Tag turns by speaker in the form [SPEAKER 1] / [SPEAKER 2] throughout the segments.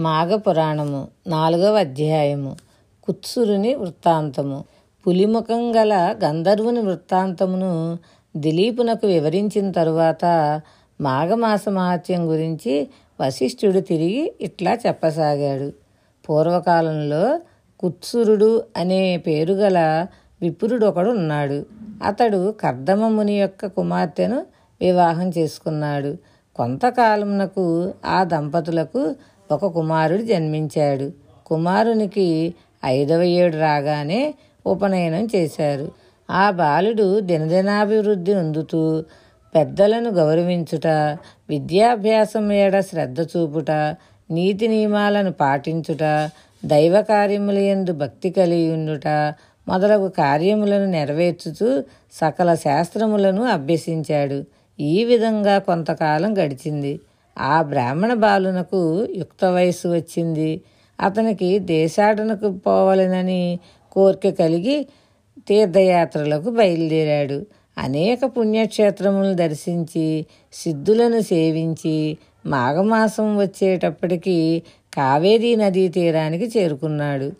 [SPEAKER 1] మాఘపురాణము నాలుగవ అధ్యాయము కుత్సురుని వృత్తాంతము. పులిముఖం గల గంధర్వుని వృత్తాంతమును దిలీపునకు వివరించిన తరువాత మాఘమాస గురించి వశిష్ఠుడు తిరిగి ఇట్లా చెప్పసాగాడు. పూర్వకాలంలో కుత్సురుడు అనే పేరుగల విపురుడొకడు ఉన్నాడు అతడు కర్దమముని యొక్క కుమార్తెను వివాహం చేసుకున్నాడు. కొంతకాలమునకు ఆ దంపతులకు ఒక కుమారుడు జన్మించాడు. కుమారునికి ఐదవ ఏడు రాగానే ఉపనయనం చేశారు. ఆ బాలుడు దినదినాభివృద్ధి అందుతూ పెద్దలను గౌరవించుట విద్యాభ్యాసం ఏడ శ్రద్ధ చూపుట నీతి నియమాలను పాటించుట దైవ కార్యములయందు భక్తి కలిగి ఉండుట మొదలగు కార్యములను నెరవేర్చుతూ సకల శాస్త్రములను అభ్యసించాడు. ఈ విధంగా కొంతకాలం గడిచింది. ఆ బ్రాహ్మణ బాలునకు యుక్త వయస్సు వచ్చింది. అతనికి దేశాటనకు పోవాలనని కోరిక కలిగి తీర్థయాత్రలకు బయలుదేరాడు. అనేక పుణ్యక్షేత్రములను దర్శించి సిద్ధులను సేవించి మాఘమాసం వచ్చేటప్పటికి కావేరీ నదీ తీరానికి చేరుకున్నాడు.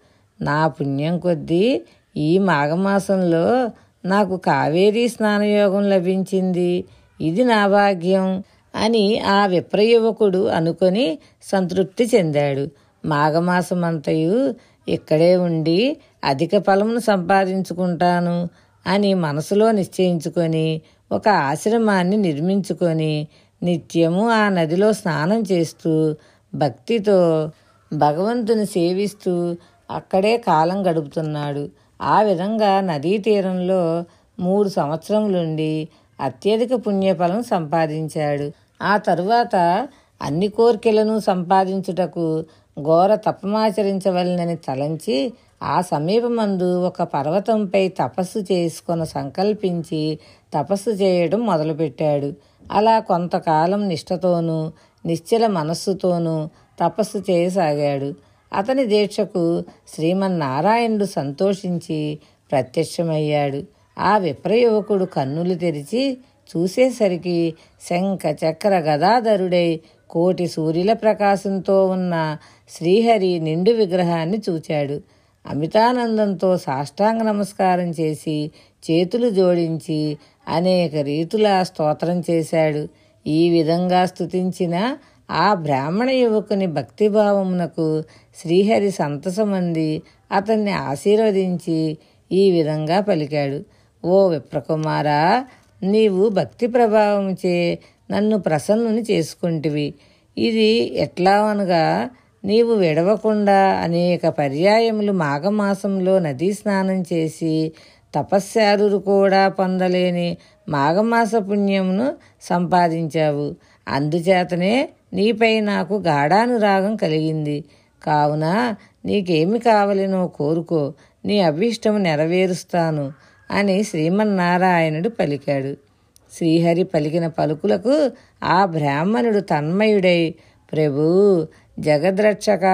[SPEAKER 1] నా పుణ్యం కొద్దీ ఈ మాఘమాసంలో నాకు కావేరీ స్నానయోగం లభించింది. ఇది నా భాగ్యం. అని ఆ విప్రయువకుడు అనుకొని సంతృప్తి చెందాడు. మాఘమాసమంతయు ఇక్కడే ఉండి అధిక ఫలమును సంపాదించుకుంటాను అని మనసులో నిశ్చయించుకొని ఒక ఆశ్రమాన్ని నిర్మించుకొని నిత్యము ఆ నదిలో స్నానం చేస్తూ భక్తితో భగవంతుని సేవిస్తూ అక్కడే కాలం గడుపుతున్నాడు. ఆ విధంగా నదీ తీరంలో మూడు సంవత్సరములుండి అత్యధిక పుణ్యఫలం సంపాదించాడు. ఆ తరువాత అన్ని కోరికలను సంపాదించుటకు ఘోర తపమాచరించవలనని తలంచి ఆ సమీపమందు ఒక పర్వతంపై తపస్సు చేసుకొని సంకల్పించి తపస్సు చేయడం మొదలుపెట్టాడు. అలా కొంతకాలం నిష్ఠతోనూ నిశ్చల మనస్సుతోనూ తపస్సు చేయసాగాడు. అతని దీక్షకు శ్రీమన్నారాయణుడు సంతోషించి ప్రత్యక్షమయ్యాడు. ఆ విప్రయువకుడు కన్నులు తెరిచి చూసేసరికి శంఖ చక్ర గదాధరుడై కోటి సూర్యుల ప్రకాశంతో ఉన్న శ్రీహరి నిండు విగ్రహాన్ని చూచాడు. అమితానందంతో సాష్టాంగ నమస్కారం చేసి చేతులు జోడించి అనేక రీతుల స్తోత్రం చేశాడు. ఈ విధంగా స్తుతించిన ఆ బ్రాహ్మణ యువకుని భక్తిభావమునకు శ్రీహరి సంతసమంది అతన్ని ఆశీర్వదించి ఈ విధంగా పలికాడు. ఓ విప్రకుమారా నీవు భక్తి ప్రభావముచే నన్ను ప్రసన్నుని చేసుకుంటివి. ఇది ఎట్లా అనగా నీవు విడవకుండా అనేక పర్యాయములు మాఘమాసంలో నదీ స్నానం చేసి తపశ్శారులు కూడా పొందలేని మాఘమాస పుణ్యమును సంపాదించావు. అందుచేతనే నీపై నాకు గాఢానురాగం కలిగింది. కావున నీకేమి కావలనో కోరుకో. నీ అభీష్టము నెరవేరుస్తాను. అని శ్రీమన్నారాయణుడు పలికాడు. శ్రీహరి పలికిన పలుకులకు ఆ బ్రాహ్మణుడు తన్మయుడై ప్రభు జగద్రక్షక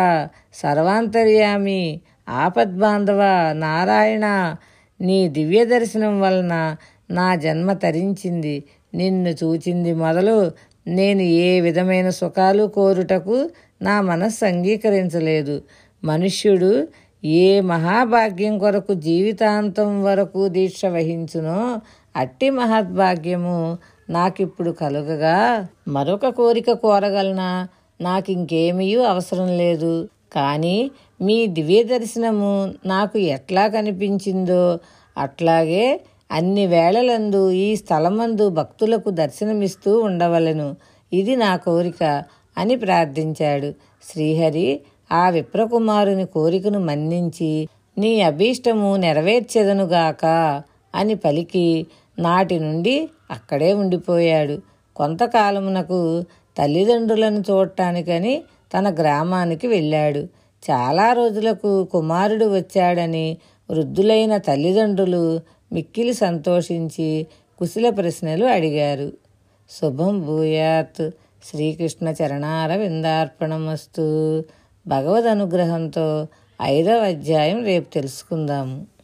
[SPEAKER 1] సర్వాంతర్యామి ఆపద్బాంధవ నారాయణ నీ దివ్య దర్శనం వలన నా జన్మ తరించింది. నిన్ను చూచింది మొదలు నేను ఏ విధమైన సుఖాలు కోరుటకు నా మనస్సు అంగీకరించలేదు. మనుష్యుడు ఏ మహాభాగ్యం కొరకు జీవితాంతం వరకు దీక్ష వహించునో అట్టి మహద్భాగ్యము నాకిప్పుడు కలుగగా. మరొక కోరిక కోరగలనా? నాకింకేమీ అవసరం లేదు. కానీ మీ దివ్య దర్శనము నాకు ఎట్లా కనిపించిందో అట్లాగే అన్ని వేళలందు ఈ స్థలమందు భక్తులకు దర్శనమిస్తూ ఉండవలను. ఇది నా కోరిక అని ప్రార్థించాడు. శ్రీహరి ఆ విప్రకుమారుని కోరికను మన్నించి నీ అభీష్టము నెరవేర్చెదనుగాక అని పలికి నాటి నుండి అక్కడే ఉండిపోయాడు. కొంతకాలమునకు తల్లిదండ్రులను చూడటానికని తన గ్రామానికి వెళ్ళాడు. చాలా రోజులకు కుమారుడు వచ్చాడని వృద్ధులైన తల్లిదండ్రులు మిక్కిలి సంతోషించి కుశల ప్రశ్నలు అడిగారు. శుభం భూయాత్. శ్రీకృష్ణ చరణార విందార్పణమస్తు భగవద్ అనుగ్రహంతో ఐదవ అధ్యాయం రేపు తెలుసుకుందాము.